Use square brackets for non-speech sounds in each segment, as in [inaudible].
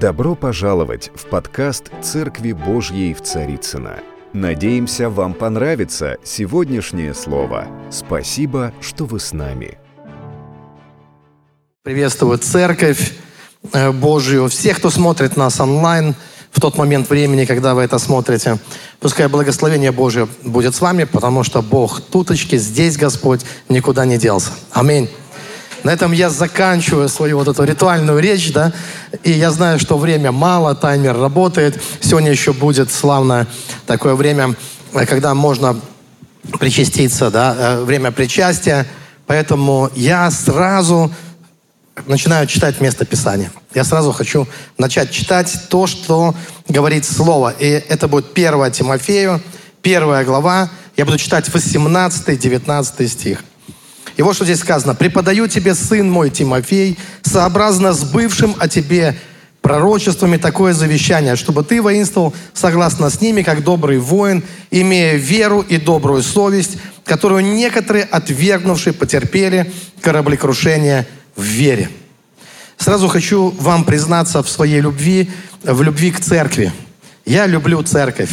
Добро пожаловать в подкаст «Церкви Божьей в Царицыно». Надеемся, вам понравится сегодняшнее слово. Спасибо, что вы с нами. Приветствую Церковь э, Божью, всех, кто смотрит нас онлайн в тот момент времени, когда вы это смотрите. Пускай благословение Божье будет с вами, потому что Бог туточки, здесь Господь никуда не делся. Аминь. На этом я заканчиваю свою вот эту ритуальную речь, да, и я знаю, что время мало, таймер работает. Сегодня еще будет славное такое время, когда можно причаститься, да, э, время причастия. Поэтому я сразу начинаю читать место Писания. Я сразу хочу начать читать то, что говорит Слово. И это будет 1 Тимофею, первая глава. Я буду читать 18-19 стих. И вот что здесь сказано. «Преподаю тебе, сын мой Тимофей, сообразно с бывшим о тебе пророчествами такое завещание, чтобы ты воинствовал согласно с ними, как добрый воин, имея веру и добрую совесть, которую некоторые, отвергнувшие, потерпели кораблекрушение в вере». Сразу хочу вам признаться в своей любви, в любви к церкви. Я люблю церковь.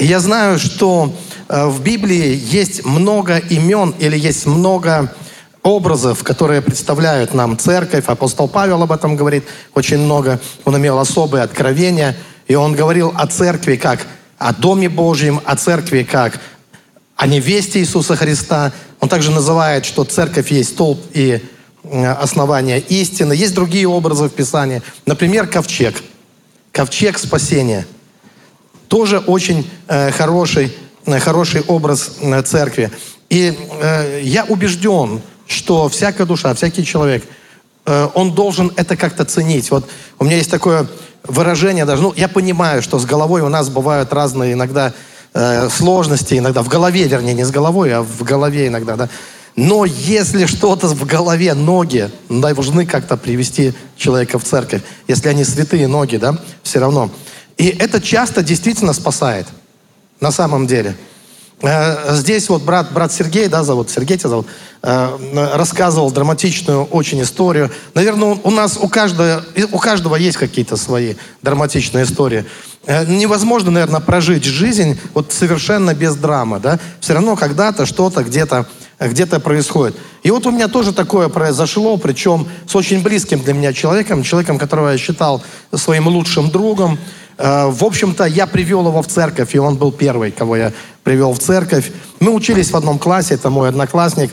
И я знаю, что э, в Библии есть много имен или есть много образов, которые представляют нам церковь. Апостол Павел об этом говорит очень много. Он имел особые откровения. И он говорил о церкви как о Доме Божьем, о церкви как о невесте Иисуса Христа. Он также называет, что церковь есть столб и э, основание истины. Есть другие образы в Писании. Например, ковчег. Ковчег спасения – тоже очень э, хороший, э, хороший образ э, церкви. И э, я убежден, что всякая душа, всякий человек, э, он должен это как-то ценить. Вот у меня есть такое выражение даже, ну, я понимаю, что с головой у нас бывают разные иногда э, сложности, иногда в голове, вернее, не с головой, а в голове иногда, да. Но если что-то в голове, ноги должны как-то привести человека в церковь. Если они святые ноги, да, все равно. И это часто действительно спасает. На самом деле. Э, здесь вот брат, брат Сергей, да, зовут, Сергей тебя зовут, э, рассказывал драматичную очень историю. Наверное, у нас у каждого, у каждого есть какие-то свои драматичные истории. Э, невозможно, наверное, прожить жизнь вот совершенно без драмы, да. Все равно когда-то что-то где-то где-то происходит. И вот у меня тоже такое произошло, причем с очень близким для меня человеком, человеком, которого я считал своим лучшим другом. Э, в общем-то, я привел его в церковь, и он был первый, кого я привел в церковь. Мы учились в одном классе, это мой одноклассник.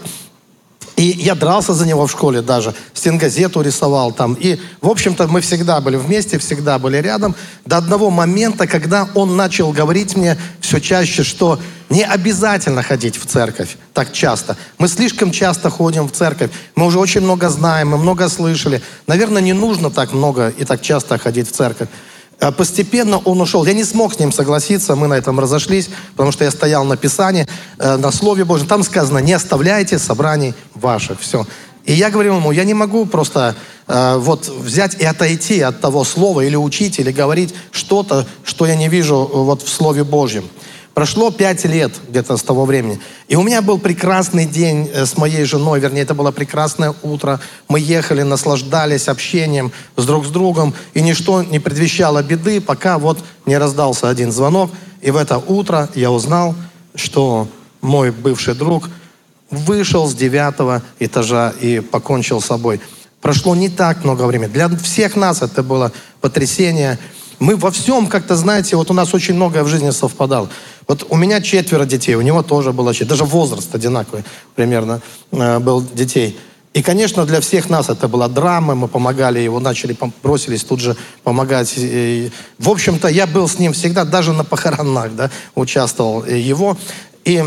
И я дрался за него в школе даже, стенгазету рисовал там. И, в общем-то, мы всегда были вместе, всегда были рядом. До одного момента, когда он начал говорить мне все чаще, что не обязательно ходить в церковь так часто. Мы слишком часто ходим в церковь. Мы уже очень много знаем, мы много слышали. Наверное, не нужно так много и так часто ходить в церковь. А постепенно он ушел. Я не смог с ним согласиться, мы на этом разошлись, потому что я стоял на Писании, э, на Слове Божьем. Там сказано, не оставляйте собраний ваших. Все. И я говорил ему, я не могу просто э, вот взять и отойти от того слова, или учить, или говорить что-то, что я не вижу э, вот в Слове Божьем. Прошло пять лет где-то с того времени. И у меня был прекрасный день э, с моей женой, вернее, это было прекрасное утро. Мы ехали, наслаждались общением с друг с другом, и ничто не предвещало беды, пока вот не раздался один звонок. И в это утро я узнал, что мой бывший друг вышел с девятого этажа и покончил с собой. Прошло не так много времени. Для всех нас это было потрясение. Мы во всем как-то, знаете, вот у нас очень многое в жизни совпадало. Вот у меня четверо детей, у него тоже было четверо. Даже возраст одинаковый примерно э, был детей. И, конечно, для всех нас это была драма, мы помогали его, начали, бросились тут же помогать. И, в общем-то, я был с ним всегда, даже на похоронах, да, участвовал его. И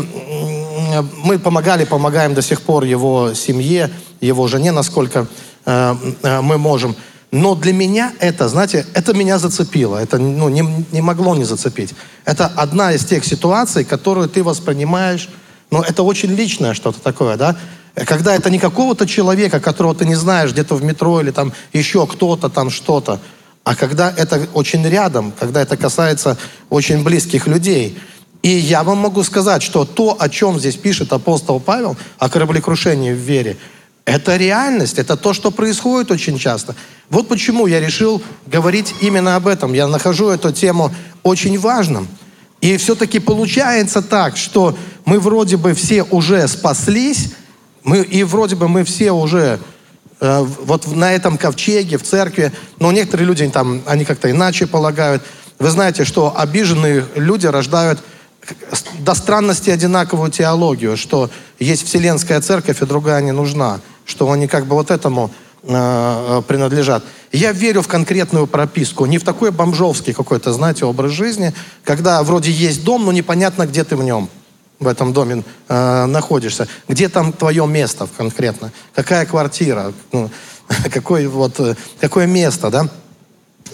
мы помогали, помогаем до сих пор его семье, его жене, насколько э, э, мы можем. Но для меня это, знаете, это меня зацепило. Это ну, не, не могло не зацепить. Это одна из тех ситуаций, которую ты воспринимаешь, но это очень личное что-то такое, да? Когда это не какого-то человека, которого ты не знаешь где-то в метро или там еще кто-то там что-то, а когда это очень рядом, когда это касается очень близких людей. И я вам могу сказать, что то, о чем здесь пишет апостол Павел, о кораблекрушении в вере, это реальность, это то, что происходит очень часто. Вот почему я решил говорить именно об этом. Я нахожу эту тему очень важным. И все-таки получается так, что мы вроде бы все уже спаслись, мы, и вроде бы мы все уже э, вот на этом ковчеге, в церкви, но некоторые люди там, они как-то иначе полагают. Вы знаете, что обиженные люди рождают до странности одинаковую теологию, что есть вселенская церковь и другая не нужна, что они как бы вот этому принадлежат. Я верю в конкретную прописку, не в такой бомжовский какой-то, знаете, образ жизни, когда вроде есть дом, но непонятно, где ты в нем в этом доме э, находишься, где там твое место конкретно, какая квартира, ну, [laughs] какое, вот, э, какое место, да.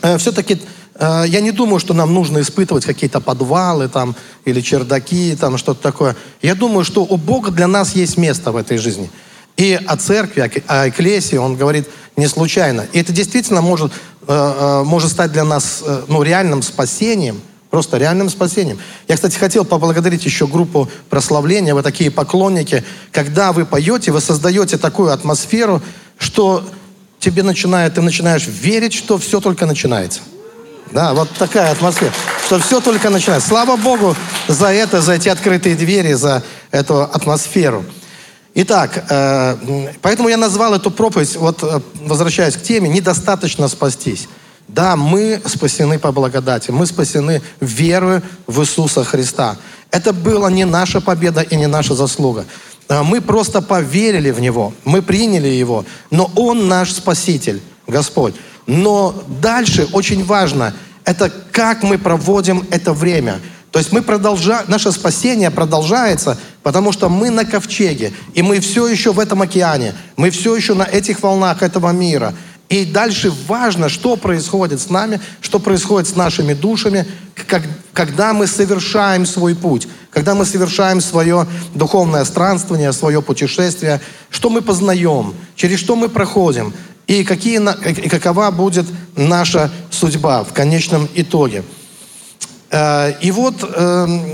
Э, все-таки э, я не думаю, что нам нужно испытывать какие-то подвалы там или чердаки, там что-то такое. Я думаю, что у Бога для нас есть место в этой жизни. И о церкви, о экклесии он говорит не случайно. И это действительно может, э, э, может стать для нас э, ну, реальным спасением – Просто реальным спасением. Я, кстати, хотел поблагодарить еще группу прославления. Вы такие поклонники. Когда вы поете, вы создаете такую атмосферу, что тебе начинает, ты начинаешь верить, что все только начинается. Да, вот такая атмосфера, что все только начинается. Слава Богу за это, за эти открытые двери, за эту атмосферу. Итак, э, поэтому я назвал эту проповедь, вот э, возвращаясь к теме, «Недостаточно спастись». Да, мы спасены по благодати, мы спасены верою в Иисуса Христа. Это была не наша победа и не наша заслуга. А, мы просто поверили в Него, мы приняли Его, но Он наш Спаситель, Господь. Но дальше очень важно, это как мы проводим это время. То есть мы продолжаем, наше спасение продолжается, потому что мы на ковчеге, и мы все еще в этом океане, мы все еще на этих волнах этого мира. И дальше важно, что происходит с нами, что происходит с нашими душами, как, когда мы совершаем свой путь, когда мы совершаем свое духовное странствование, свое путешествие, что мы познаем, через что мы проходим, и, какие, и какова будет наша судьба в конечном итоге. Э, и вот эм,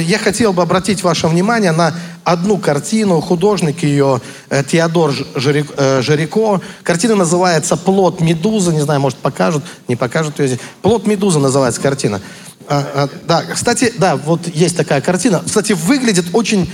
я хотел бы обратить ваше внимание на одну картину, художник ее э, Теодор э, Жирико. Картина называется «Плод медузы». Не знаю, может, покажут, не покажут ее здесь. «Плод медузы» называется картина. Да, кстати, да, вот есть такая картина. Кстати, выглядит очень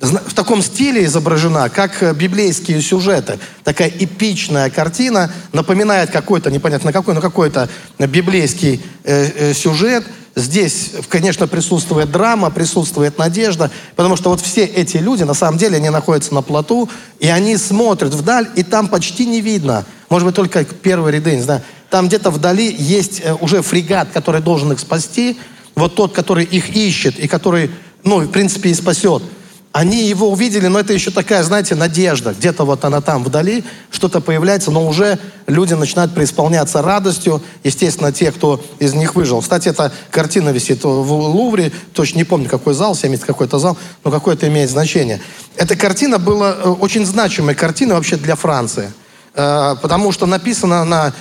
в таком стиле изображена, как э, библейские сюжеты. Такая эпичная картина, напоминает какой-то, непонятно какой, но какой-то библейский э, э, сюжет – Здесь, конечно, присутствует драма, присутствует надежда, потому что вот все эти люди, на самом деле, они находятся на плоту, и они смотрят вдаль, и там почти не видно, может быть, только первые ряды, не знаю, там где-то вдали есть э, уже фрегат, который должен их спасти, вот тот, который их ищет и который, ну, в принципе, и спасет – они его увидели, но это еще такая, знаете, надежда. Где-то вот она там вдали, что-то появляется, но уже люди начинают преисполняться радостью. Естественно, те, кто из них выжил. Кстати, эта картина висит в Лувре, точно не помню, какой зал, 70 какой-то зал, но какое-то имеет значение. Эта картина была э, очень значимой картиной вообще для Франции. Э, потому что написана она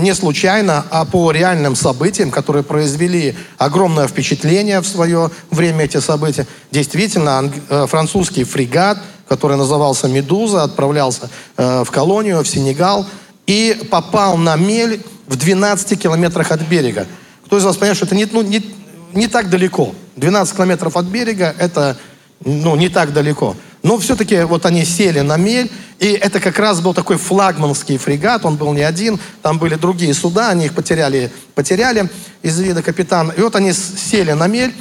не случайно, а по реальным событиям, которые произвели огромное впечатление в свое время эти события. Действительно, э, французский фрегат, который назывался «Медуза», отправлялся э, в колонию, в Сенегал, и попал на мель в 12 километрах от берега. Кто из вас понимает, что это не, ну, не, не так далеко. 12 километров от берега – это ну, не так далеко. Но все-таки вот они сели на мель, и это как раз был такой флагманский фрегат, он был не один, там были другие суда, они их потеряли, потеряли из вида капитана. И вот они сели на мель,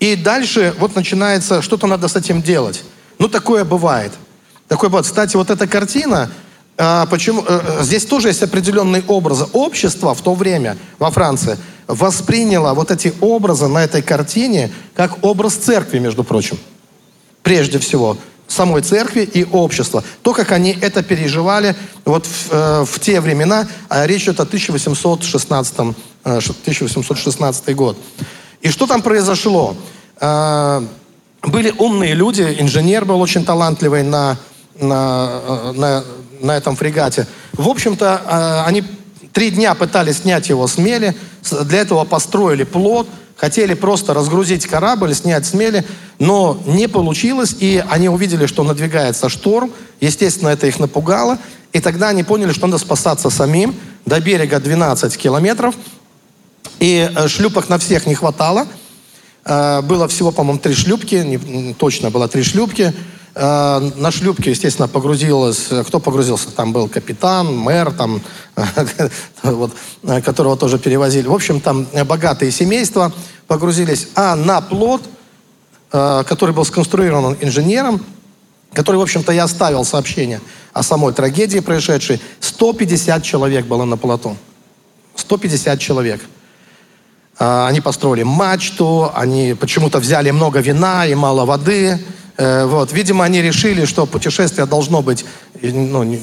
и дальше вот начинается, что-то надо с этим делать. Ну, такое бывает. Такое бывает. Кстати, вот эта картина, а, почему, а, здесь тоже есть определенные образы. Общество в то время во Франции восприняло вот эти образы на этой картине как образ церкви, между прочим прежде всего, самой церкви и общества. То, как они это переживали вот в, э, в те времена, а речь идет о 1816, э, 1816 год. И что там произошло? Э, были умные люди, инженер был очень талантливый на, на, э, на, на этом фрегате. В общем-то, э, они три дня пытались снять его с мели, для этого построили плот, хотели просто разгрузить корабль, снять с мели, но не получилось, и они увидели, что надвигается шторм. Естественно, это их напугало. И тогда они поняли, что надо спасаться самим. До берега 12 километров. И э, шлюпок на всех не хватало. Э, было всего, по-моему, три шлюпки. Точно было три шлюпки. Э, на шлюпке, естественно, погрузилось... Кто погрузился? Там был капитан, мэр, там, [laughs] вот, которого тоже перевозили. В общем, там богатые семейства погрузились. А на плот, который был сконструирован инженером, который, в общем-то, и оставил сообщение о самой трагедии происшедшей. 150 человек было на плоту. 150 человек. Они построили мачту, они почему-то взяли много вина и мало воды. Э, вот. Видимо, они решили, что путешествие должно быть ну,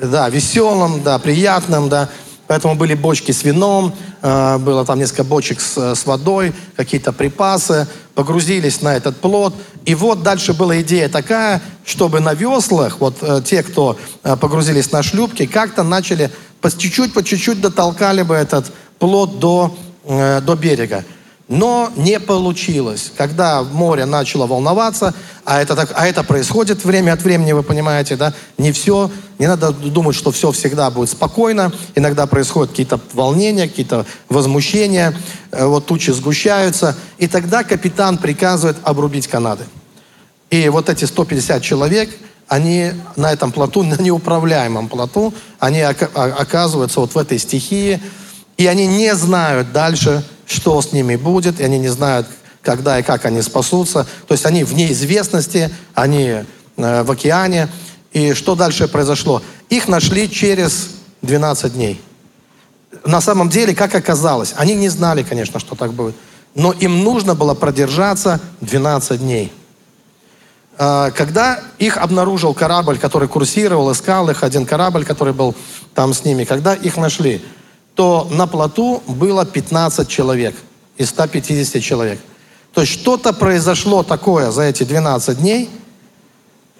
да, веселым, да, приятным, да. Поэтому были бочки с вином, э, было там несколько бочек с, с водой, какие-то припасы. Погрузились на этот плод. И вот дальше была идея такая, чтобы на веслах, вот э, те, кто э, погрузились на шлюпки, как-то начали по чуть-чуть, по чуть-чуть дотолкали бы этот плод до, до берега. Но не получилось. Когда море начало волноваться, а это, так, а это происходит время от времени, вы понимаете, да, не все, не надо думать, что все всегда будет спокойно. Иногда происходят какие-то волнения, какие-то возмущения, э, вот тучи сгущаются. И тогда капитан приказывает обрубить канаты. И вот эти 150 человек, они на этом плоту, на неуправляемом плоту, они а, оказываются вот в этой стихии, и они не знают дальше, что с ними будет, и они не знают, когда и как они спасутся. То есть они в неизвестности, они э, в океане. И что дальше произошло? Их нашли через 12 дней. На самом деле, как оказалось, они не знали, конечно, что так будет, но им нужно было продержаться 12 дней. Э, когда их обнаружил корабль, который курсировал, искал их, один корабль, который был там с ними, когда их нашли – то на плоту было 15 человек из 150 человек. То есть что-то произошло такое за эти 12 дней,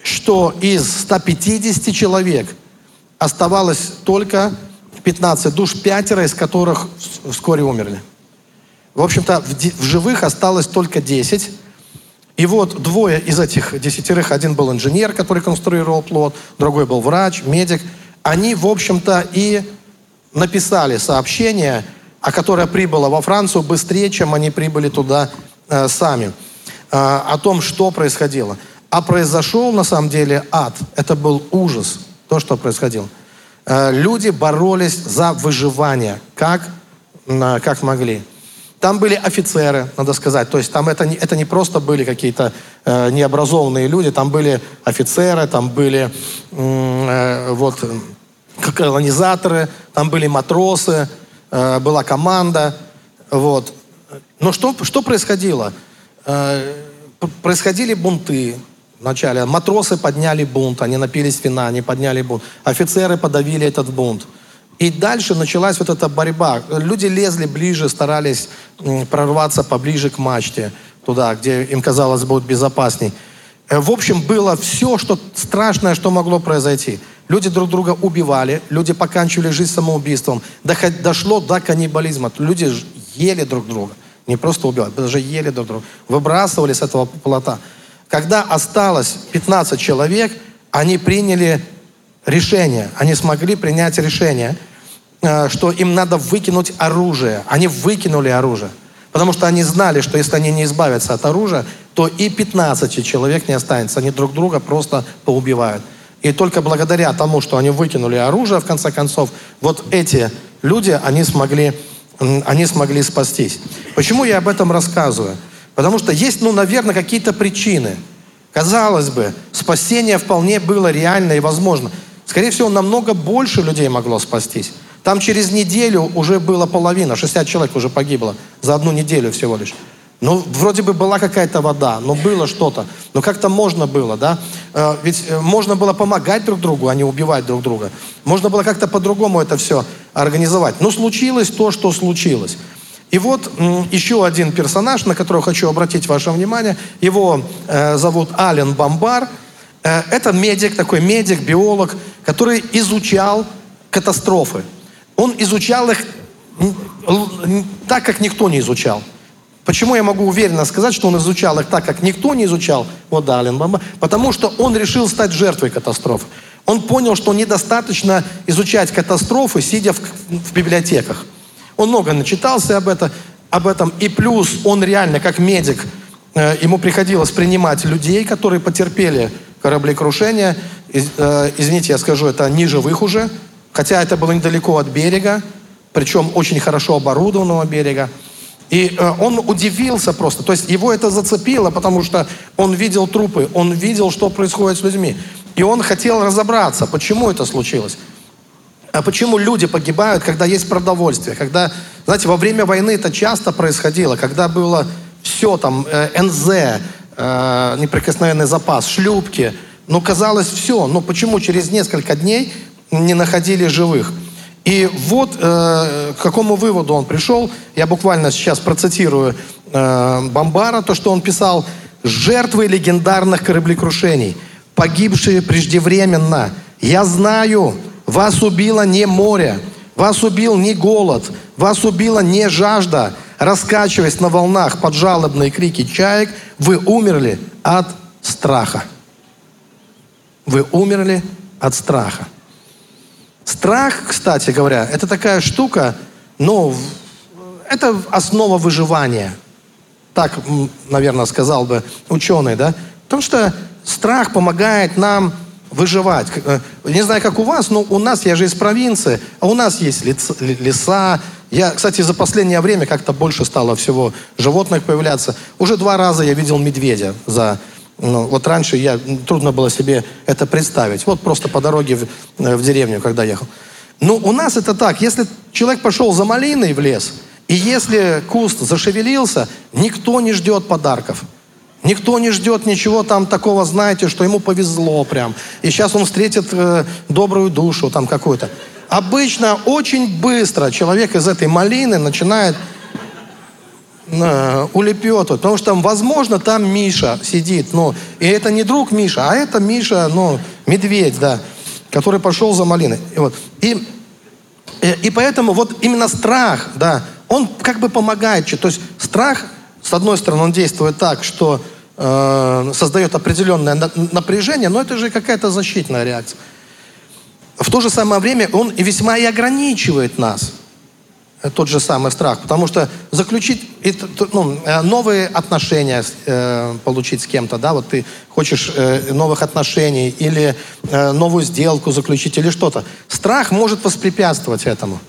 что из 150 человек оставалось только 15 душ, пятеро из которых вскоре умерли. В общем-то, в, живых осталось только 10. И вот двое из этих десятерых, один был инженер, который конструировал плод, другой был врач, медик. Они, в общем-то, и написали сообщение, а которое прибыло во Францию быстрее, чем они прибыли туда э, сами, э, о том, что происходило. А произошел на самом деле ад. Это был ужас, то, что происходило. Э, люди боролись за выживание, как, э, как могли. Там были офицеры, надо сказать. То есть там это не, это не просто были какие-то э, необразованные люди, там были офицеры, там были э, вот колонизаторы, там были матросы, э, была команда. Вот. Но что, что происходило? Э, происходили бунты вначале. Матросы подняли бунт, они напились вина, они подняли бунт. Офицеры подавили этот бунт. И дальше началась вот эта борьба. Люди лезли ближе, старались прорваться поближе к мачте, туда, где им казалось будет безопасней. Э, в общем, было все, что страшное, что могло произойти. Люди друг друга убивали, люди поканчивали жизнь самоубийством. Дошло до каннибализма. Люди ели друг друга. Не просто убивали, даже ели друг друга. Выбрасывали с этого плота. Когда осталось 15 человек, они приняли решение. Они смогли принять решение, э, что им надо выкинуть оружие. Они выкинули оружие. Потому что они знали, что если они не избавятся от оружия, то и 15 человек не останется. Они друг друга просто поубивают. И только благодаря тому, что они выкинули оружие, в конце концов, вот эти люди, они смогли, они смогли спастись. Почему я об этом рассказываю? Потому что есть, ну, наверное, какие-то причины. Казалось бы, спасение вполне было реально и возможно. Скорее всего, намного больше людей могло спастись. Там через неделю уже было половина, 60 человек уже погибло за одну неделю всего лишь. Ну, вроде бы была какая-то вода, но было что-то. Но как-то можно было, да? Э, ведь э, можно было помогать друг другу, а не убивать друг друга. Можно было как-то по-другому это все организовать. Но случилось то, что случилось. И вот еще один персонаж, на которого хочу обратить ваше внимание. Его э, зовут Ален Бомбар. Это медик, такой медик, биолог, который изучал катастрофы. Он изучал их так, как никто не изучал. Почему я могу уверенно сказать, что он изучал их так, как никто не изучал вот Ален Бамба? Потому что он решил стать жертвой катастрофы. Он понял, что недостаточно изучать катастрофы, сидя в, в библиотеках. Он много начитался об, это, об этом. И плюс он реально, как медик, э, ему приходилось принимать людей, которые потерпели кораблекрушение. Из, э, извините, я скажу, это не живых уже. Хотя это было недалеко от берега. Причем очень хорошо оборудованного берега. И э, он удивился просто. То есть его это зацепило, потому что он видел трупы, он видел, что происходит с людьми. И он хотел разобраться, почему это случилось. А почему люди погибают, когда есть продовольствие? Когда, знаете, во время войны это часто происходило, когда было все там, э, НЗ, э, неприкосновенный запас, шлюпки. Ну, казалось, все. Но почему через несколько дней не находили живых? И вот э, к какому выводу он пришел. Я буквально сейчас процитирую э, Бомбара, то, что он писал. «Жертвы легендарных кораблекрушений, погибшие преждевременно. Я знаю, вас убило не море, вас убил не голод, вас убила не жажда. Раскачиваясь на волнах под жалобные крики чаек, вы умерли от страха. Вы умерли от страха. Страх, кстати говоря, это такая штука, ну, это основа выживания. Так, наверное, сказал бы ученый, да? Потому что страх помогает нам выживать. Э, не знаю, как у вас, но у нас, я же из провинции, а у нас есть леса. Я, кстати, за последнее время как-то больше стало всего животных появляться. Уже два раза я видел медведя за ну, вот раньше я, трудно было себе это представить. Вот просто по дороге в, э, в деревню, когда ехал. Ну, у нас это так. Если человек пошел за малиной в лес, и если куст зашевелился, никто не ждет подарков. Никто не ждет ничего там такого, знаете, что ему повезло прям. И сейчас он встретит э, добрую душу там какую-то. Обычно очень быстро человек из этой малины начинает э, улепетывать, потому что, возможно, там Миша сидит, ну, и это не друг Миша, а это Миша, ну, медведь, да, который пошел за малиной. И, вот, и, э, и поэтому вот именно страх, да, он как бы помогает. То есть страх, с одной стороны, он действует так, что э, создает определенное напряжение, но это же какая-то защитная реакция. В то же самое время он весьма и ограничивает нас – тот же самый страх. Потому что заключить ну, э, новые отношения э, получить с кем-то, да, вот ты хочешь э, новых отношений или новую сделку заключить или что-то. Страх может воспрепятствовать этому.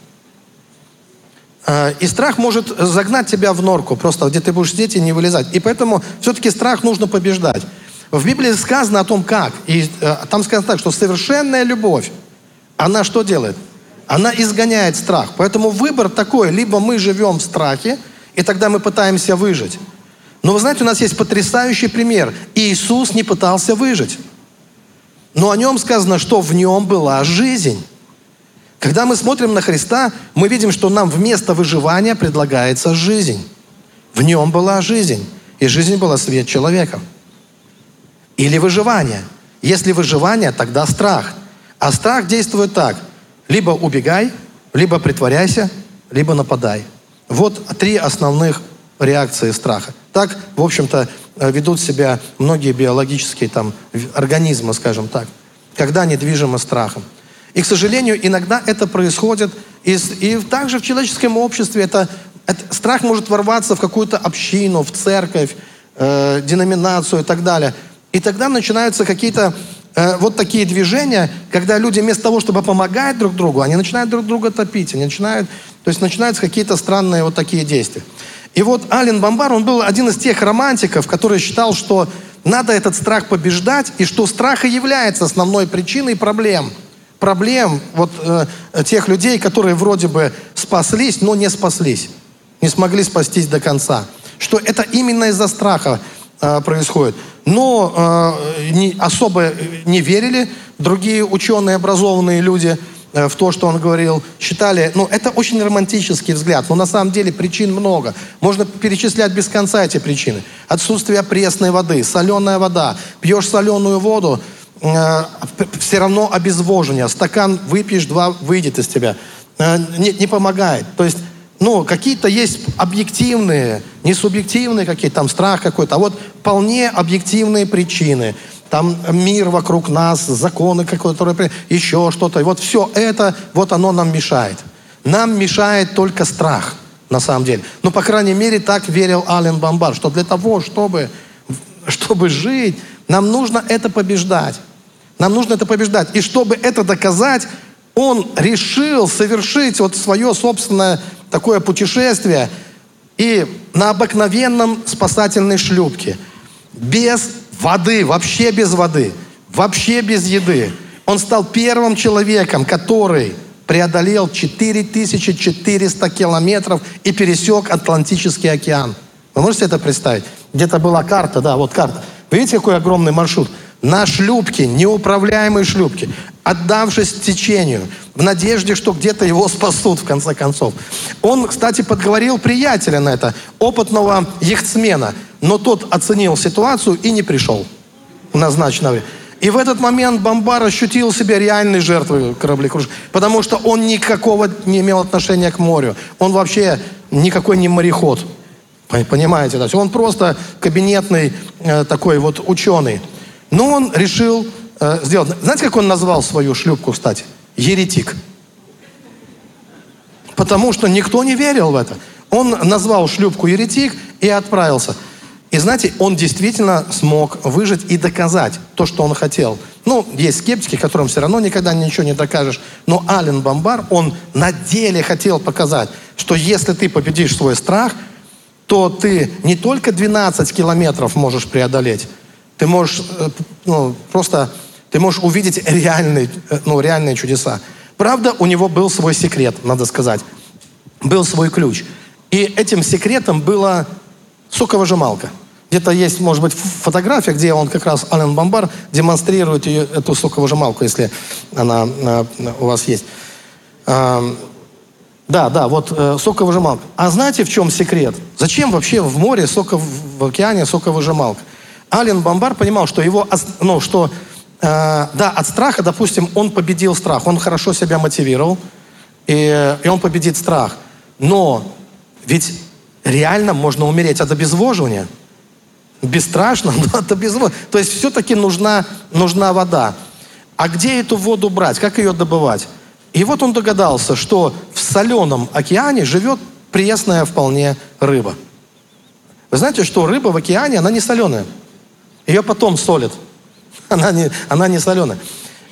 И страх может загнать тебя в норку, просто где ты будешь сидеть и не вылезать. И поэтому все-таки страх нужно побеждать. В Библии сказано о том, как. И э, там сказано так, что совершенная любовь, она что делает? Она изгоняет страх. Поэтому выбор такой, либо мы живем в страхе, и тогда мы пытаемся выжить. Но вы знаете, у нас есть потрясающий пример. Иисус не пытался выжить. Но о нем сказано, что в нем была жизнь. Когда мы смотрим на Христа, мы видим, что нам вместо выживания предлагается жизнь. В нем была жизнь. И жизнь была свет человека. Или выживание. Если выживание, тогда страх. А страх действует так. Либо убегай, либо притворяйся, либо нападай. Вот три основных реакции страха. Так, в общем-то, э, ведут себя многие биологические там, организмы, скажем так, когда они движимы страхом. И, к сожалению, иногда это происходит, и, и также в человеческом обществе это, это, страх может ворваться в какую-то общину, в церковь, э, деноминацию и так далее. И тогда начинаются какие-то Э, вот такие движения, когда люди вместо того, чтобы помогать друг другу, они начинают друг друга топить, они начинают, то есть начинаются какие-то странные вот такие действия. И вот Ален Бомбар, он был один из тех романтиков, который считал, что надо этот страх побеждать, и что страх и является основной причиной проблем. Проблем вот э, тех людей, которые вроде бы спаслись, но не спаслись. Не смогли спастись до конца. Что это именно из-за страха происходит но э, не, особо не верили другие ученые, образованные люди э, в то, что он говорил, считали, ну, это очень романтический взгляд, но на самом деле причин много. Можно перечислять без конца эти причины. Отсутствие пресной воды, соленая вода, пьешь соленую воду, э, все равно обезвоживание, стакан выпьешь, два выйдет из тебя. Э, не, не помогает. То есть ну, какие-то есть объективные, Не субъективные какие-то, там страх какой-то, а вот вполне объективные причины. Там мир вокруг нас, законы которые еще что-то. И вот все это, вот оно нам мешает. Нам мешает только страх, на самом деле. Ну, по крайней мере, так верил Ален Бомбар, что для того, чтобы, чтобы жить, нам нужно это побеждать. Нам нужно это побеждать. И чтобы это доказать, он решил совершить вот свое собственное такое путешествие и на обыкновенном спасательной шлюпке, без воды, вообще без воды, вообще без еды. Он стал первым человеком, который преодолел 4400 километров и пересек Атлантический океан. Вы можете это представить? Где-то была карта, да, вот карта. Видите, какой огромный маршрут? на шлюпке, неуправляемой шлюпке, отдавшись течению, в надежде, что где-то его спасут в конце концов. Он, кстати, подговорил приятеля на это, опытного яхтсмена, но тот оценил ситуацию и не пришел назначенного. И в этот момент Бомбар ощутил себя реальной жертвой кораблекрушения, потому что он никакого не имел отношения к морю. Он вообще никакой не мореход. Понимаете, да? Он просто кабинетный э, такой вот ученый. Но он решил э, сделать... Знаете, как он назвал свою шлюпку, кстати? Еретик. Потому что никто не верил в это. Он назвал шлюпку еретик и отправился. И знаете, он действительно смог выжить и доказать то, что он хотел. Ну, есть скептики, которым все равно никогда ничего не докажешь. Но Ален Бомбар, он на деле хотел показать, что если ты победишь свой страх, то ты не только 12 километров можешь преодолеть, ты можешь э, ну, просто ты можешь увидеть реальные, э, ну, реальные чудеса. Правда, у него был свой секрет, надо сказать. Был свой ключ. И этим секретом была соковыжималка. Где-то есть, может быть, фотография, где он как раз, Ален Бомбар, демонстрирует ее, эту соковыжималку, если она э, у вас есть. Э, да, да, вот э, соковыжималка. А знаете, в чем секрет? Зачем вообще в море, сока, в океане соковыжималка? Ален Бомбар понимал, что его, ну, что, э, да, от страха, допустим, он победил страх, он хорошо себя мотивировал, и, и он победит страх. Но ведь реально можно умереть от обезвоживания. Бесстрашно, но от обезвоживания. То есть все-таки нужна, нужна вода. А где эту воду брать? Как ее добывать? И вот он догадался, что в соленом океане живет пресная вполне рыба. Вы знаете, что рыба в океане, она не соленая. Ее потом солят. [laughs] Она не, она не соленая.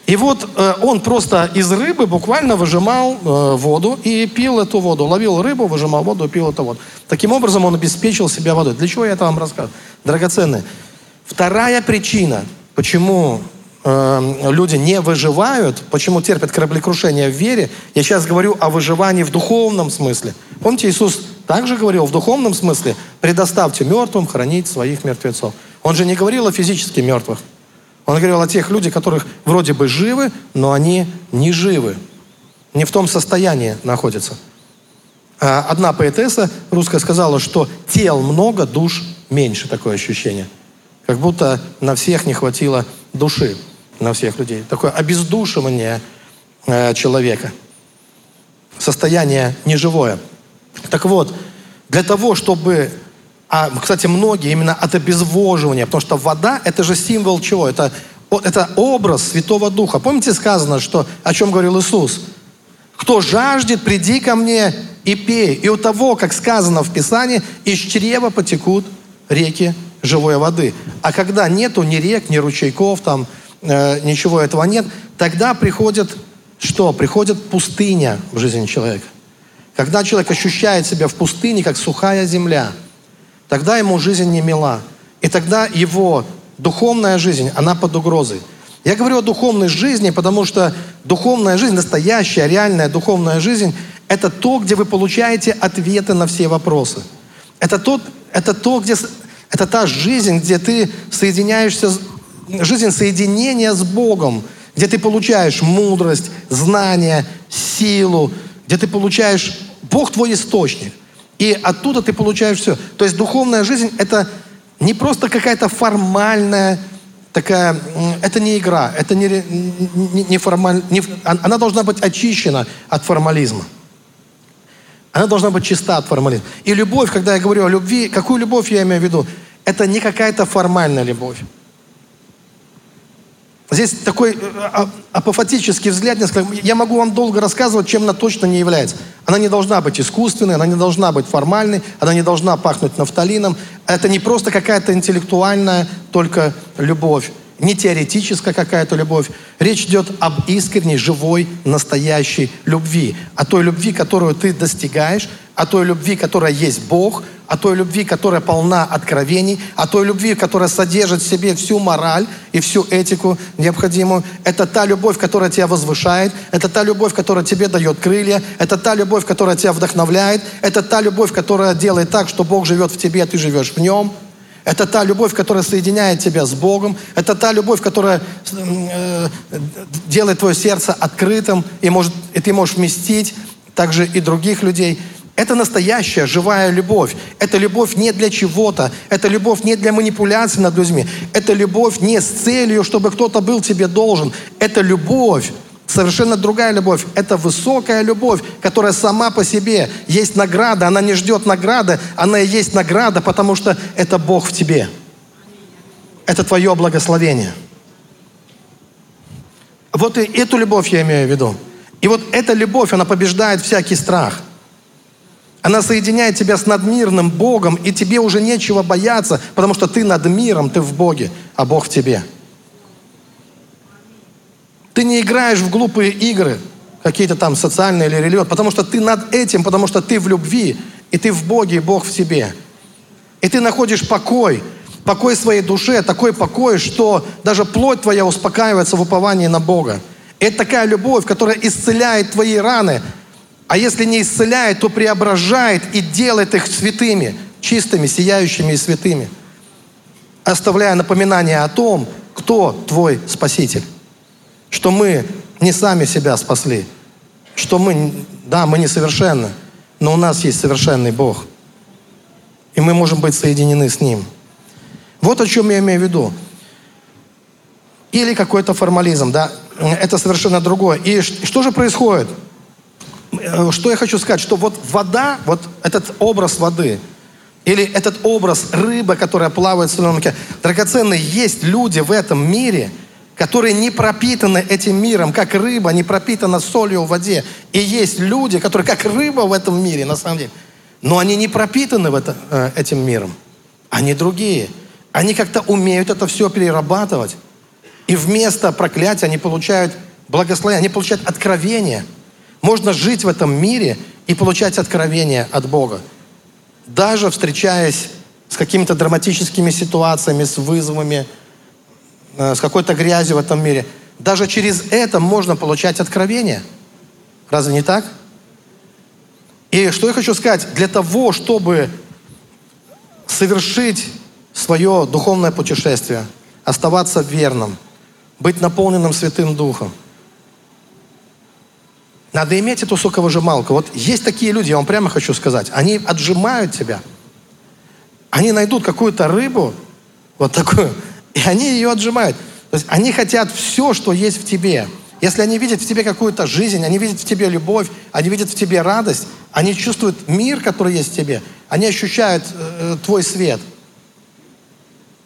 И вот э, он просто из рыбы буквально выжимал э, воду и пил эту воду. Ловил рыбу, выжимал воду, пил эту воду. Таким образом он обеспечил себя водой. Для чего я это вам рассказываю? Драгоценные. Вторая причина, почему э, люди не выживают, почему терпят кораблекрушение в вере, я сейчас говорю о выживании в духовном смысле. Помните, Иисус также говорил в духовном смысле, предоставьте мертвым хранить своих мертвецов. Он же не говорил о физически мертвых. Он говорил о тех людях, которых вроде бы живы, но они не живы. Не в том состоянии находятся. А одна поэтесса русская сказала, что тел много, душ меньше. Такое ощущение. Как будто на всех не хватило души. На всех людей. Такое обездушивание э, человека. Состояние неживое. Так вот, для того, чтобы а, кстати, многие именно от обезвоживания, потому что вода – это же символ чего? Это, это образ Святого Духа. Помните сказано, что, о чем говорил Иисус? «Кто жаждет, приди ко мне и пей». И у того, как сказано в Писании, из чрева потекут реки живой воды. А когда нету ни рек, ни ручейков, там э, ничего этого нет, тогда приходит что? Приходит пустыня в жизни человека. Когда человек ощущает себя в пустыне, как сухая земля – тогда ему жизнь не мила. И тогда его духовная жизнь, она под угрозой. Я говорю о духовной жизни, потому что духовная жизнь, настоящая, реальная духовная жизнь, это то, где вы получаете ответы на все вопросы. Это, тот, это то, где... Это та жизнь, где ты соединяешься, жизнь соединения с Богом, где ты получаешь мудрость, знания, силу, где ты получаешь... Бог твой источник. И оттуда ты получаешь все. То есть духовная жизнь – это не просто какая-то формальная такая, это не игра, это не, не, не формаль, не, она должна быть очищена от формализма. Она должна быть чиста от формализма. И любовь, когда я говорю о любви, какую любовь я имею в виду? Это не какая-то формальная любовь. Здесь такой э, а, апофатический взгляд. Я могу вам долго рассказывать, чем она точно не является. Она не должна быть искусственной, она не должна быть формальной, она не должна пахнуть нафталином. Это не просто какая-то интеллектуальная только любовь не теоретическая какая-то любовь. Речь идет об искренней, живой, настоящей любви. О той любви, которую ты достигаешь, о той любви, которая есть Бог, о той любви, которая полна откровений, о той любви, которая содержит в себе всю мораль и всю этику необходимую. Это та любовь, которая тебя возвышает, это та любовь, которая тебе дает крылья, это та любовь, которая тебя вдохновляет, это та любовь, которая делает так, что Бог живет в тебе, а ты живешь в нем – это та любовь, которая соединяет тебя с Богом. Это та любовь, которая э, делает твое сердце открытым, и, может, и ты можешь вместить также и других людей. Это настоящая, живая любовь. Это любовь не для чего-то. Это любовь не для манипуляций над людьми. Это любовь не с целью, чтобы кто-то был тебе должен. Это любовь Совершенно другая любовь. Это высокая любовь, которая сама по себе есть награда. Она не ждет награды, она и есть награда, потому что это Бог в тебе. Это твое благословение. Вот и эту любовь я имею в виду. И вот эта любовь, она побеждает всякий страх. Она соединяет тебя с надмирным Богом, и тебе уже нечего бояться, потому что ты над миром, ты в Боге, а Бог в тебе. Ты не играешь в глупые игры, какие-то там социальные или религиозные, потому что ты над этим, потому что ты в любви, и ты в Боге, и Бог в себе. И ты находишь покой, покой своей душе, такой покой, что даже плоть твоя успокаивается в уповании на Бога. Это такая любовь, которая исцеляет твои раны, а если не исцеляет, то преображает и делает их святыми, чистыми, сияющими и святыми, оставляя напоминание о том, кто твой Спаситель что мы не сами себя спасли, что мы, да, мы несовершенны, но у нас есть совершенный Бог. И мы можем быть соединены с Ним. Вот о чем я имею в виду. Или какой-то формализм, да, это совершенно другое. И что же происходит? Э, что я хочу сказать, что вот вода, вот этот образ воды, или этот образ рыбы, которая плавает в соленом океане, драгоценные, есть люди в этом мире – которые не пропитаны этим миром, как рыба не пропитана солью в воде. И есть люди, которые как рыба в этом мире, на самом деле. Но они не пропитаны в это, э, этим миром. Они другие. Они как-то умеют это все перерабатывать. И вместо проклятия они получают благословение, они получают откровение. Можно жить в этом мире и получать откровение от Бога. Даже встречаясь с какими-то драматическими ситуациями, с вызовами, с какой-то грязью в этом мире. Даже через это можно получать откровение. Разве не так? И что я хочу сказать? Для того, чтобы совершить свое духовное путешествие, оставаться верным, быть наполненным Святым Духом, надо иметь эту соковыжималку. Вот есть такие люди, я вам прямо хочу сказать, они отжимают тебя. Они найдут какую-то рыбу, вот такую, и они ее отжимают. То есть они хотят все, что есть в тебе. Если они видят в тебе какую-то жизнь, они видят в тебе любовь, они видят в тебе радость, они чувствуют мир, который есть в тебе, они ощущают э, твой свет.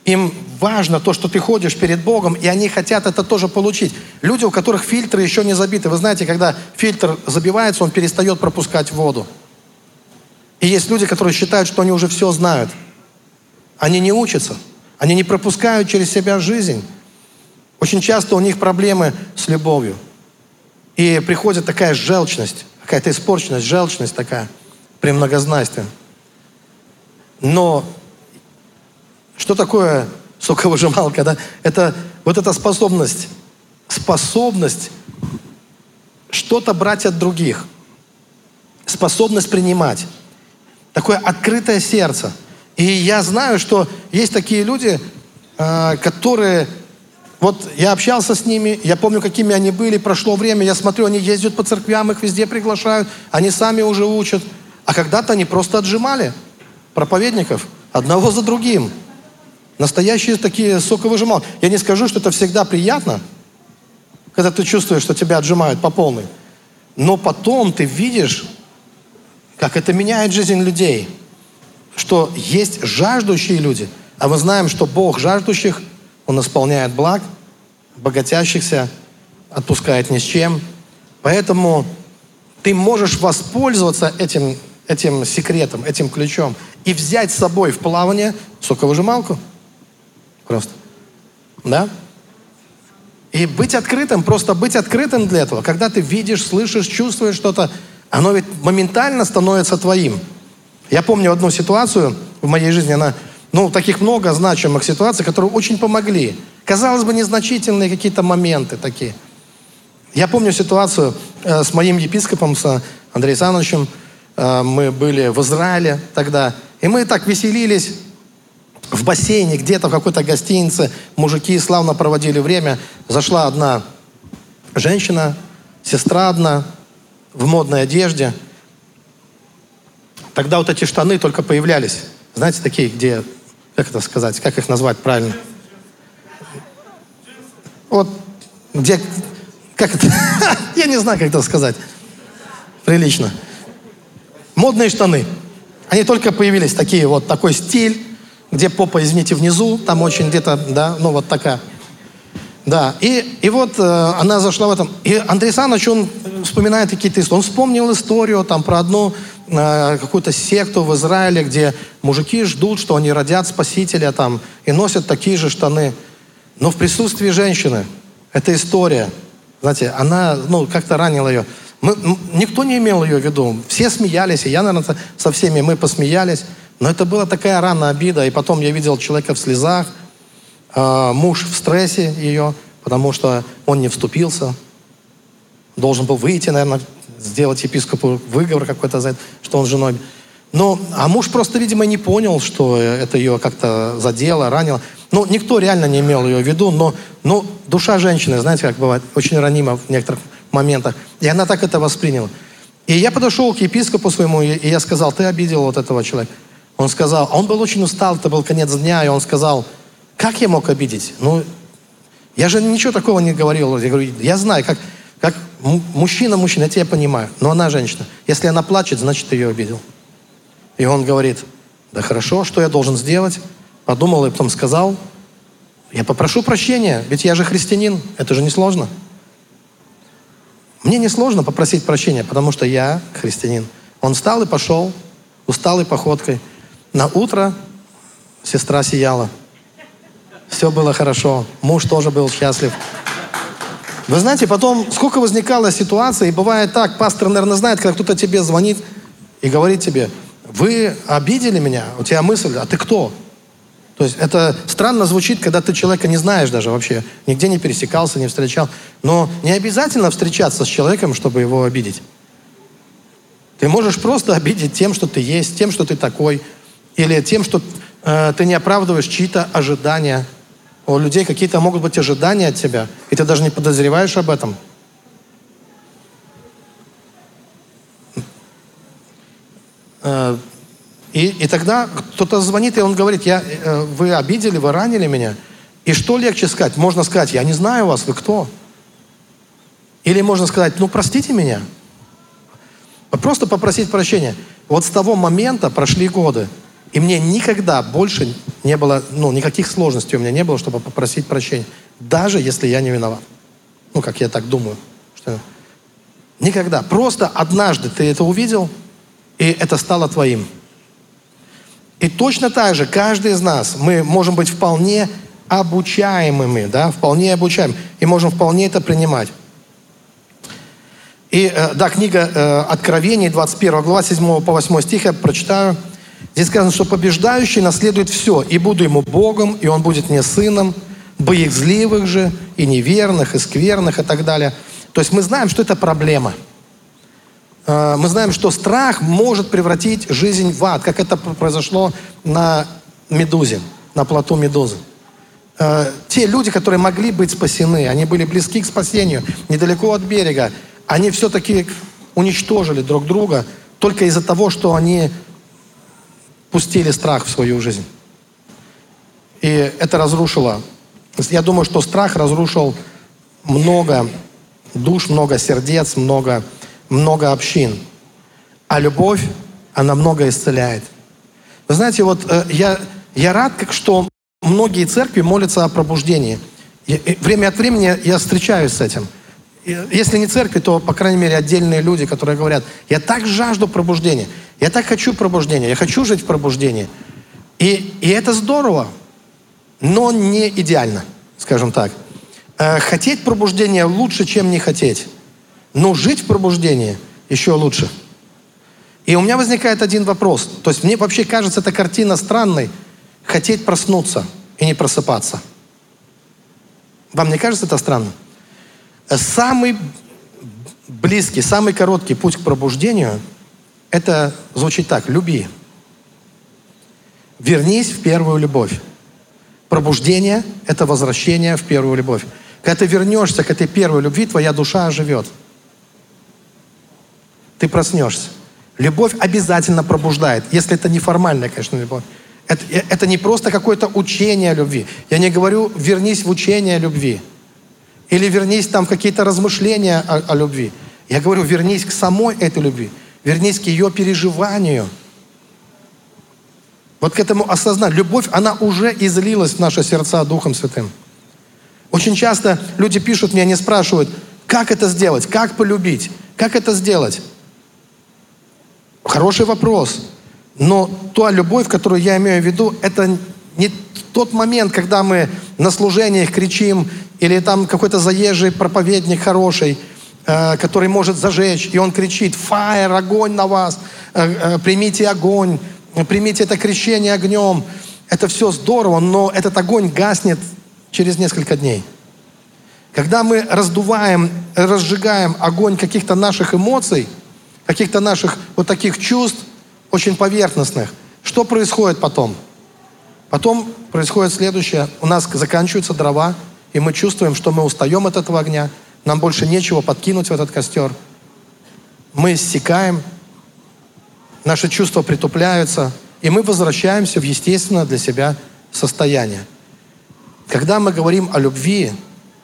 Им важно то, что ты ходишь перед Богом, и они хотят это тоже получить. Люди, у которых фильтры еще не забиты. Вы знаете, когда фильтр забивается, он перестает пропускать воду. И есть люди, которые считают, что они уже все знают. Они не учатся. Они не пропускают через себя жизнь. Очень часто у них проблемы с любовью. И приходит такая желчность, какая-то испорченность, желчность такая при многознайстве. Но что такое соковыжималка? Да? Это вот эта способность, способность что-то брать от других, способность принимать, такое открытое сердце – и я знаю, что есть такие люди, а, которые... Вот я общался с ними, я помню, какими они были, прошло время, я смотрю, они ездят по церквям, их везде приглашают, они сами уже учат. А когда-то они просто отжимали проповедников одного за другим. Настоящие такие соковыжимал. Я не скажу, что это всегда приятно, когда ты чувствуешь, что тебя отжимают по полной. Но потом ты видишь как это меняет жизнь людей. Что есть жаждущие люди, а мы знаем, что Бог жаждущих, Он исполняет благ, богатящихся отпускает ни с чем. Поэтому ты можешь воспользоваться этим, этим секретом, этим ключом и взять с собой в плавание соковыжималку. Просто. Да? И быть открытым, просто быть открытым для этого. Когда ты видишь, слышишь, чувствуешь что-то, оно ведь моментально становится твоим. Я помню одну ситуацию в моей жизни, она, ну, таких много значимых ситуаций, которые очень помогли. Казалось бы, незначительные какие-то моменты такие. Я помню ситуацию э, с моим епископом, с Андреем Александровичем. Э, мы были в Израиле тогда. И мы так веселились в бассейне, где-то в какой-то гостинице. Мужики славно проводили время. Зашла одна женщина, сестра одна, в модной одежде. Тогда вот эти штаны только появлялись. Знаете, такие, где, как это сказать, как их назвать правильно? Вот, где, как это, [laughs] я не знаю, как это сказать, прилично. Модные штаны. Они только появились, такие вот, такой стиль, где попа, извините, внизу, там очень где-то, да, ну вот такая. Да, и, и вот э, она зашла в этом. И Андрей Саныч, он вспоминает какие-то истории. Он вспомнил историю там про одну какую-то секту в Израиле, где мужики ждут, что они родят спасителя там и носят такие же штаны. Но в присутствии женщины. Эта история, знаете, она, ну, как-то ранила ее. Мы, никто не имел ее в виду. Все смеялись, и я, наверное, со всеми мы посмеялись. Но это была такая рана обида. И потом я видел человека в слезах, э, муж в стрессе ее, потому что он не вступился. Должен был выйти, наверное, сделать епископу выговор какой-то за это, что он женой. Ну, а муж просто, видимо, не понял, что это ее как-то задело, ранило. Ну, никто реально не имел ее в виду, но, но душа женщины, знаете, как бывает, очень ранима в некоторых моментах. И она так это восприняла. И я подошел к епископу своему, и я сказал, ты обидел вот этого человека. Он сказал, он был очень устал, это был конец дня, и он сказал, как я мог обидеть? Ну, я же ничего такого не говорил. Я говорю, я знаю, как, как мужчина, мужчина, я тебя понимаю, но она женщина. Если она плачет, значит, ты ее обидел. И он говорит, да хорошо, что я должен сделать? Подумал и потом сказал, я попрошу прощения, ведь я же христианин, это же не сложно. Мне не сложно попросить прощения, потому что я христианин. Он встал и пошел, усталой походкой. На утро сестра сияла. Все было хорошо. Муж тоже был счастлив. Вы знаете, потом сколько возникало ситуаций, и бывает так, пастор, наверное, знает, когда кто-то тебе звонит и говорит тебе, вы обидели меня, у тебя мысль, а ты кто? То есть это странно звучит, когда ты человека не знаешь даже вообще, нигде не пересекался, не встречал. Но не обязательно встречаться с человеком, чтобы его обидеть. Ты можешь просто обидеть тем, что ты есть, тем, что ты такой, или тем, что э, ты не оправдываешь чьи-то ожидания. У людей какие-то могут быть ожидания от тебя, и ты даже не подозреваешь об этом. Э, и, и тогда кто-то звонит, и он говорит, я, э, вы обидели, вы ранили меня. И что легче сказать? Можно сказать, я не знаю вас, вы кто? Или можно сказать, ну простите меня. Просто попросить прощения. Вот с того момента прошли годы. И мне никогда больше не было, ну, никаких сложностей у меня не было, чтобы попросить прощения. Даже если я не виноват. Ну, как я так думаю. Что... Никогда. Просто однажды ты это увидел, и это стало твоим. И точно так же каждый из нас, мы можем быть вполне обучаемыми, да, вполне обучаемыми, и можем вполне это принимать. И, э, да, книга э, Откровений, 21 глава, 7 по 8 стих, я прочитаю. Здесь сказано, что побеждающий наследует все, и буду ему Богом, и он будет мне сыном, боязливых же, и неверных, и скверных, и так далее. То есть мы знаем, что это проблема. Э, мы знаем, что страх может превратить жизнь в ад, как это произошло на Медузе, на плоту Медузы. Э, те люди, которые могли быть спасены, они были близки к спасению, недалеко от берега, они все-таки уничтожили друг друга только из-за того, что они пустили страх в свою жизнь. И это разрушило. Я думаю, что страх разрушил много душ, много сердец, много, много общин. А любовь она много исцеляет. Вы знаете, вот э, я, я рад, как что многие церкви молятся о пробуждении. Я, время от времени я встречаюсь с этим. Если не церкви, то, по крайней мере, отдельные люди, которые говорят, я так жажду пробуждения, я так хочу пробуждения, я хочу жить в пробуждении. И, и это здорово, но не идеально, скажем так. Э, хотеть пробуждения лучше, чем не хотеть. Но жить в пробуждении еще лучше. И у меня возникает один вопрос. То есть мне вообще кажется эта картина странной. Хотеть проснуться и не просыпаться. Вам не кажется это странным? Самый близкий, самый короткий путь к пробуждению, это звучит так, люби. Вернись в первую любовь. Пробуждение – это возвращение в первую любовь. Когда ты вернешься к этой первой любви, твоя душа оживет. Ты проснешься. Любовь обязательно пробуждает, если это неформальная, конечно, любовь. Это, это не просто какое-то учение любви. Я не говорю, вернись в учение любви. Или вернись там в какие-то размышления о, о любви. Я говорю, вернись к самой этой любви. Вернись к ее переживанию. Вот к этому осознанию. Любовь, она уже излилась в наши сердца Духом Святым. Очень часто люди пишут мне, они спрашивают, как это сделать, как полюбить, как это сделать. Хороший вопрос. Но та любовь, которую я имею в виду, это не тот момент, когда мы на служениях кричим, или там какой-то заезжий проповедник хороший, э, который может зажечь, и он кричит, фаер, огонь на вас, э, э, примите огонь, примите это крещение огнем. Это все здорово, но этот огонь гаснет через несколько дней. Когда мы раздуваем, разжигаем огонь каких-то наших эмоций, каких-то наших вот таких чувств, очень поверхностных, что происходит потом? Потом происходит следующее. У нас заканчиваются дрова, и мы чувствуем, что мы устаем от этого огня, нам больше нечего подкинуть в этот костер. Мы иссякаем, наши чувства притупляются, и мы возвращаемся в естественное для себя состояние. Когда мы говорим о любви,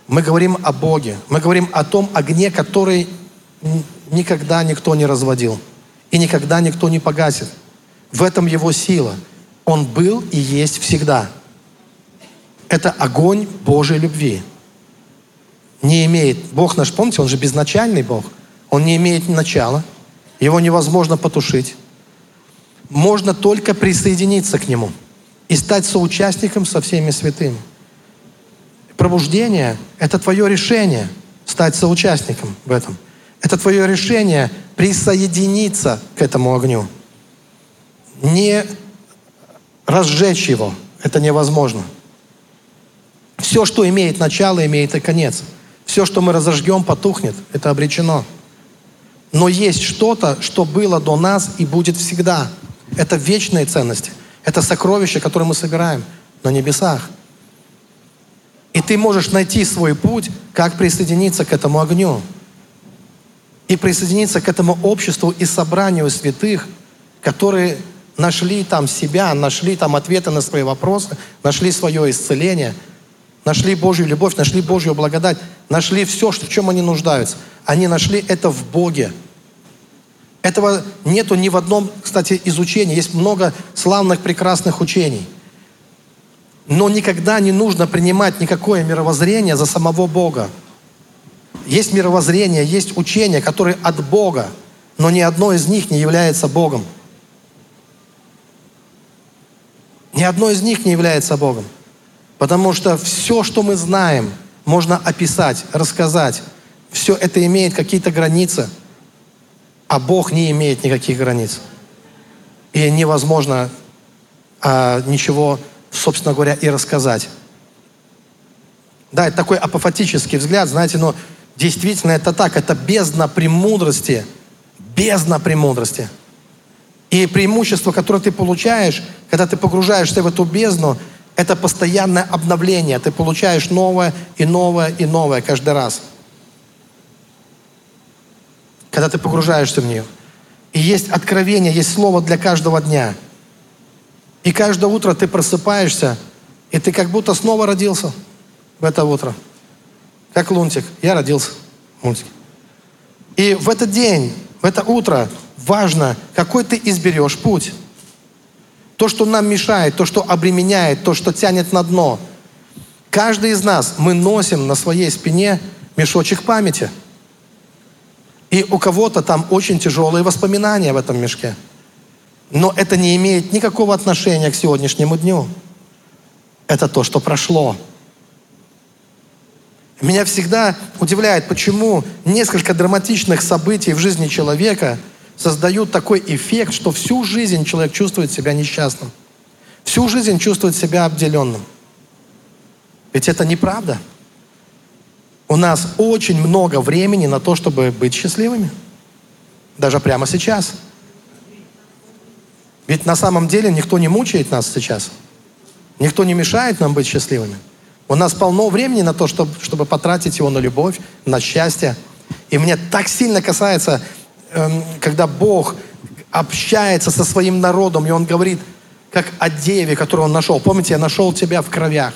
мы говорим о Боге, мы говорим о том огне, который никогда никто не разводил и никогда никто не погасит. В этом его сила. Он был и есть всегда. Это огонь Божьей любви. Не имеет, Бог наш, помните, Он же безначальный Бог. Он не имеет начала. Его невозможно потушить. Можно только присоединиться к Нему и стать соучастником со всеми святыми. Пробуждение – это твое решение стать соучастником в этом. Это твое решение присоединиться к этому огню. Не разжечь его. Это невозможно. Все, что имеет начало, имеет и конец. Все, что мы разожгем, потухнет. Это обречено. Но есть что-то, что было до нас и будет всегда. Это вечные ценности. Это сокровища, которые мы собираем на небесах. И ты можешь найти свой путь, как присоединиться к этому огню. И присоединиться к этому обществу и собранию святых, которые нашли там себя, нашли там ответы на свои вопросы, нашли свое исцеление, нашли Божью любовь, нашли Божью благодать, нашли все, в чем они нуждаются. Они нашли это в Боге. Этого нету ни в одном, кстати, изучении. Есть много славных, прекрасных учений – но никогда не нужно принимать никакое мировоззрение за самого Бога. Есть мировоззрение, есть учения, которые от Бога, но ни одно из них не является Богом. Ни одно из них не является Богом. Потому что все, что мы знаем, можно описать, рассказать. Все это имеет какие-то границы, а Бог не имеет никаких границ. И невозможно а, ничего собственно говоря, и рассказать. Да, это такой апофатический взгляд, знаете, но действительно это так, это бездна премудрости, бездна премудрости. И преимущество, которое ты получаешь, когда ты погружаешься в эту бездну, это постоянное обновление. Ты получаешь новое и новое и новое каждый раз. Когда ты погружаешься в нее. И есть откровение, есть слово для каждого дня – и каждое утро ты просыпаешься, и ты как будто снова родился в это утро. Как лунтик. Я родился. Мультик. И в этот день, в это утро, важно, какой ты изберешь путь. То, что нам мешает, то, что обременяет, то, что тянет на дно. Каждый из нас, мы носим на своей спине мешочек памяти. И у кого-то там очень тяжелые воспоминания в этом мешке. Но это не имеет никакого отношения к сегодняшнему дню. Это то, что прошло. Меня всегда удивляет, почему несколько драматичных событий в жизни человека создают такой эффект, что всю жизнь человек чувствует себя несчастным. Всю жизнь чувствует себя обделенным. Ведь это неправда. У нас очень много времени на то, чтобы быть счастливыми. Даже прямо сейчас. Ведь на самом деле никто не мучает нас сейчас. Никто не мешает нам быть счастливыми. У нас полно времени на то, чтобы, чтобы потратить его на любовь, на счастье. И мне так сильно касается, когда Бог общается со своим народом, и Он говорит, как о деве, которую Он нашел. Помните, я нашел тебя в кровях.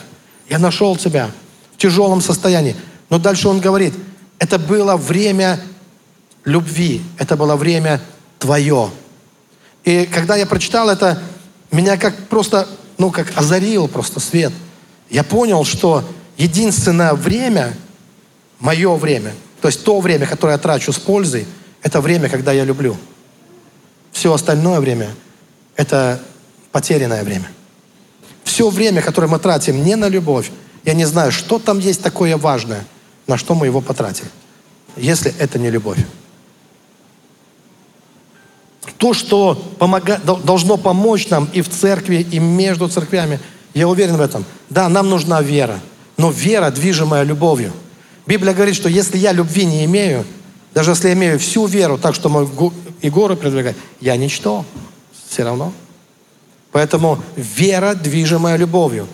Я нашел тебя в тяжелом состоянии. Но дальше Он говорит, это было время любви, это было время твое. И когда я прочитал это, меня как просто, ну, как озарил просто свет. Я понял, что единственное время, мое время, то есть то время, которое я трачу с пользой, это время, когда я люблю. Все остальное время – это потерянное время. Все время, которое мы тратим не на любовь, я не знаю, что там есть такое важное, на что мы его потратили, если это не любовь то, что помога... должно помочь нам и в церкви, и между церквями. Я уверен в этом. Да, нам нужна вера, но вера, движимая любовью. Библия говорит, что если я любви не имею, даже если я имею всю веру, так что могу и горы продвигать, я ничто. Все равно. Поэтому вера, движимая любовью.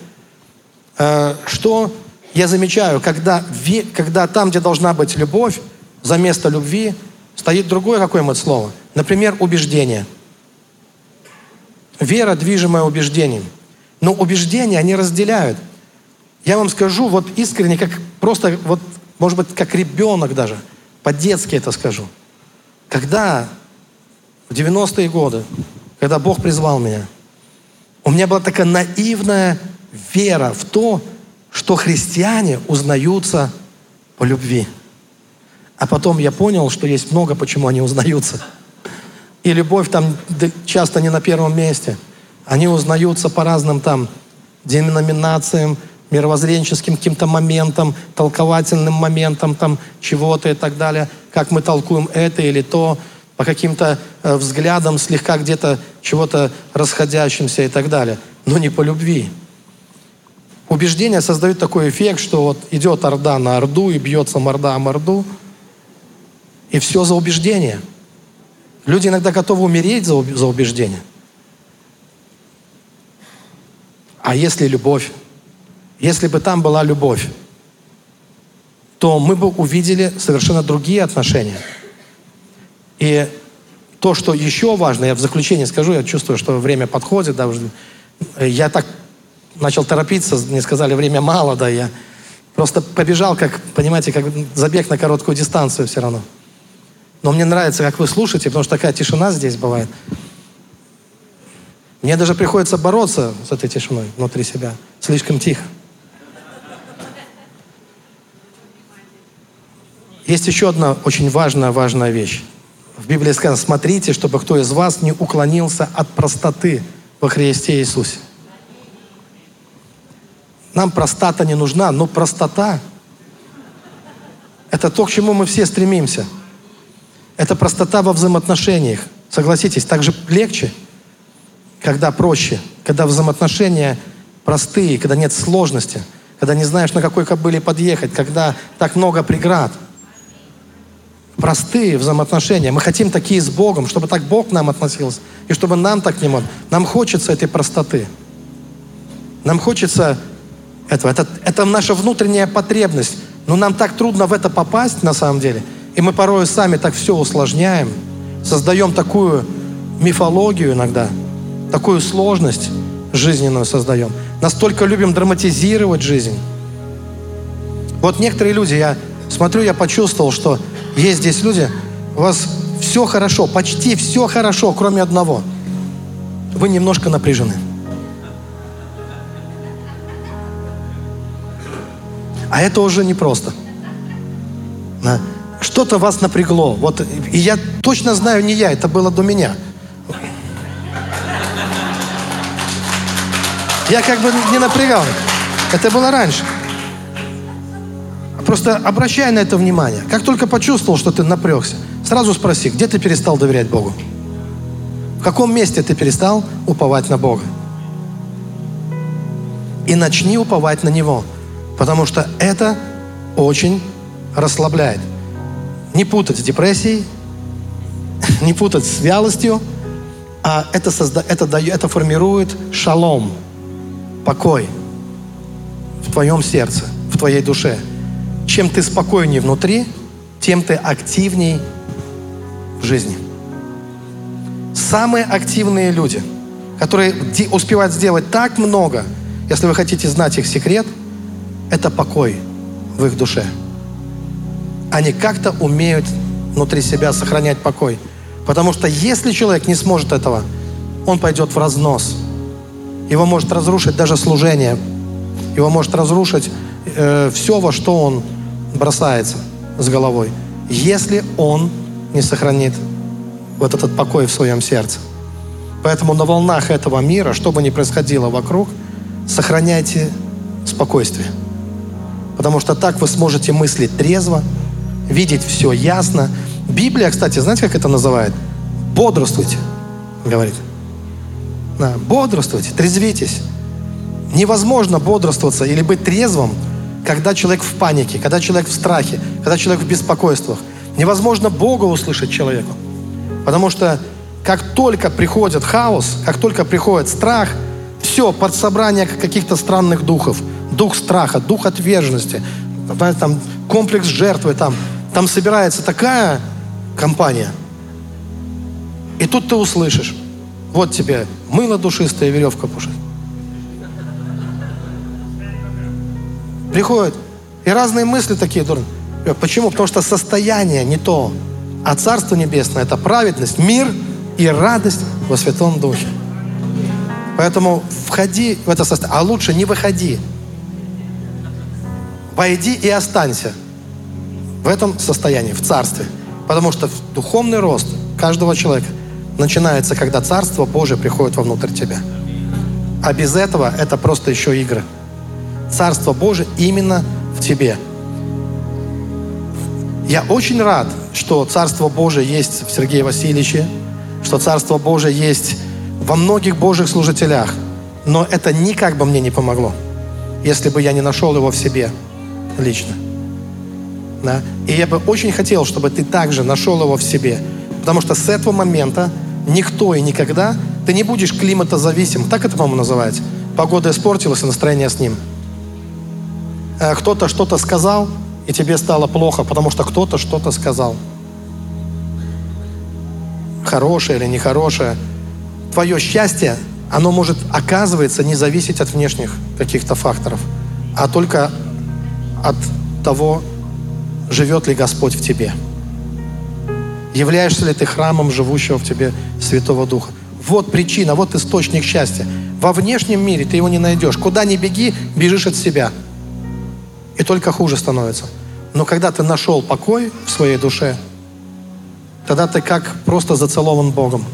Э, что я замечаю, когда, когда там, где должна быть любовь, за место любви стоит другое какое-нибудь слово – Например, убеждение. Вера, движимая убеждением. Но убеждения, они разделяют. Я вам скажу, вот искренне, как просто, вот, может быть, как ребенок даже, по-детски это скажу. Когда в 90-е годы, когда Бог призвал меня, у меня была такая наивная вера в то, что христиане узнаются по любви. А потом я понял, что есть много, почему они узнаются. И любовь там часто не на первом месте. Они узнаются по разным там деноминациям, мировоззренческим каким-то моментам, толковательным моментам там чего-то и так далее. Как мы толкуем это или то, по каким-то э, взглядам слегка где-то чего-то расходящимся и так далее. Но не по любви. Убеждения создают такой эффект, что вот идет орда на орду и бьется морда о морду, и все за убеждение – Люди иногда готовы умереть за, за убеждение. А если любовь? Если бы там была любовь, то мы бы увидели совершенно другие отношения. И то, что еще важно, я в заключение скажу, я чувствую, что время подходит, да, я так начал торопиться, мне сказали, время мало, да, я просто побежал, как, понимаете, как забег на короткую дистанцию все равно. Но мне нравится, как вы слушаете, потому что такая тишина здесь бывает. Мне даже приходится бороться с этой тишиной внутри себя. Слишком тихо. Есть еще одна очень важная, важная вещь. В Библии сказано, смотрите, чтобы кто из вас не уклонился от простоты во Христе Иисусе. Нам простота не нужна, но простота – это то, к чему мы все стремимся – это простота во взаимоотношениях. Согласитесь, так же легче, когда проще, когда взаимоотношения простые, когда нет сложности, когда не знаешь, на какой кобыле подъехать, когда так много преград. Простые взаимоотношения. Мы хотим такие с Богом, чтобы так Бог к нам относился, и чтобы нам так к Нему. Нам хочется этой простоты. Нам хочется этого. Это, это наша внутренняя потребность. Но нам так трудно в это попасть, на самом деле – и мы порой сами так все усложняем, создаем такую мифологию иногда, такую сложность жизненную создаем. Настолько любим драматизировать жизнь. Вот некоторые люди, я смотрю, я почувствовал, что есть здесь люди, у вас все хорошо, почти все хорошо, кроме одного. Вы немножко напряжены. А это уже непросто. Что-то вас напрягло. Вот, и я точно знаю, не я, это было до меня. Я как бы не напрягал. Это было раньше. Просто обращай на это внимание. Как только почувствовал, что ты напрягся, сразу спроси, где ты перестал доверять Богу? В каком месте ты перестал уповать на Бога? И начни уповать на Него. Потому что это очень расслабляет. Не путать с депрессией, [laughs] не путать с вялостью, а это, созда... это, дает, это формирует шалом, покой в твоем сердце, в твоей душе. Чем ты спокойнее внутри, тем ты активней в жизни. Самые активные люди, которые успевают сделать так много, если вы хотите знать их секрет, это покой в их душе. Они как-то умеют внутри себя сохранять покой. Потому что если человек не сможет этого, он пойдет в разнос. Его может разрушить даже служение. Его может разрушить э, все, во что он бросается с головой, если он не сохранит вот этот покой в своем сердце. Поэтому на волнах этого мира, что бы ни происходило вокруг, сохраняйте спокойствие. Потому что так вы сможете мыслить трезво, видеть все ясно. Библия, кстати, знаете, как это называет? Бодрствуйте, говорит. Да, бодрствуйте, трезвитесь. Невозможно бодрствоваться или быть трезвым, когда человек в панике, когда человек в страхе, когда человек в беспокойствах. Невозможно Бога услышать человеку. Потому что как только приходит хаос, как только приходит страх, все, под собрание каких-то странных духов, дух страха, дух отверженности, там комплекс жертвы, там, там собирается такая компания. И тут ты услышишь, вот тебе мыло душистое, веревка пушистая. Приходят. И разные мысли такие дурные. Почему? Потому что состояние не то. А Царство Небесное – это праведность, мир и радость во Святом Духе. Поэтому входи в это состояние. А лучше не выходи. Войди и останься в этом состоянии, в Царстве. Потому что духовный рост каждого человека начинается, когда Царство Божие приходит вовнутрь тебя. А без этого это просто еще игры. Царство Божие именно в тебе. Я очень рад, что Царство Божие есть в Сергее Васильевиче, что Царство Божие есть во многих Божьих служителях. Но это никак бы мне не помогло, если бы я не нашел его в себе лично. Да? И я бы очень хотел, чтобы ты также нашел его в себе. Потому что с этого момента никто и никогда ты не будешь климатозависим. Так это, по-моему, называется. Погода испортилась, и настроение с ним. Э, кто-то что-то сказал, и тебе стало плохо, потому что кто-то что-то сказал. Хорошее или нехорошее. Твое счастье, оно может, оказывается, не зависеть от внешних каких-то факторов, а только от того, живет ли Господь в тебе. Являешься ли ты храмом живущего в тебе Святого Духа. Вот причина, вот источник счастья. Во внешнем мире ты его не найдешь. Куда ни беги, бежишь от себя – и только хуже становится. Но когда ты нашел покой в своей душе, тогда ты как просто зацелован Богом.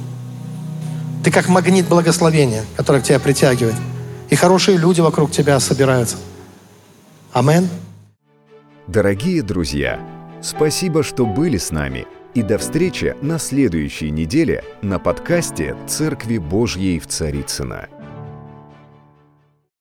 Ты как магнит благословения, который к тебя притягивает. И хорошие люди вокруг тебя собираются. Амен. Дорогие друзья, спасибо, что были с нами. И до встречи на следующей неделе на подкасте «Церкви Божьей в Царицына.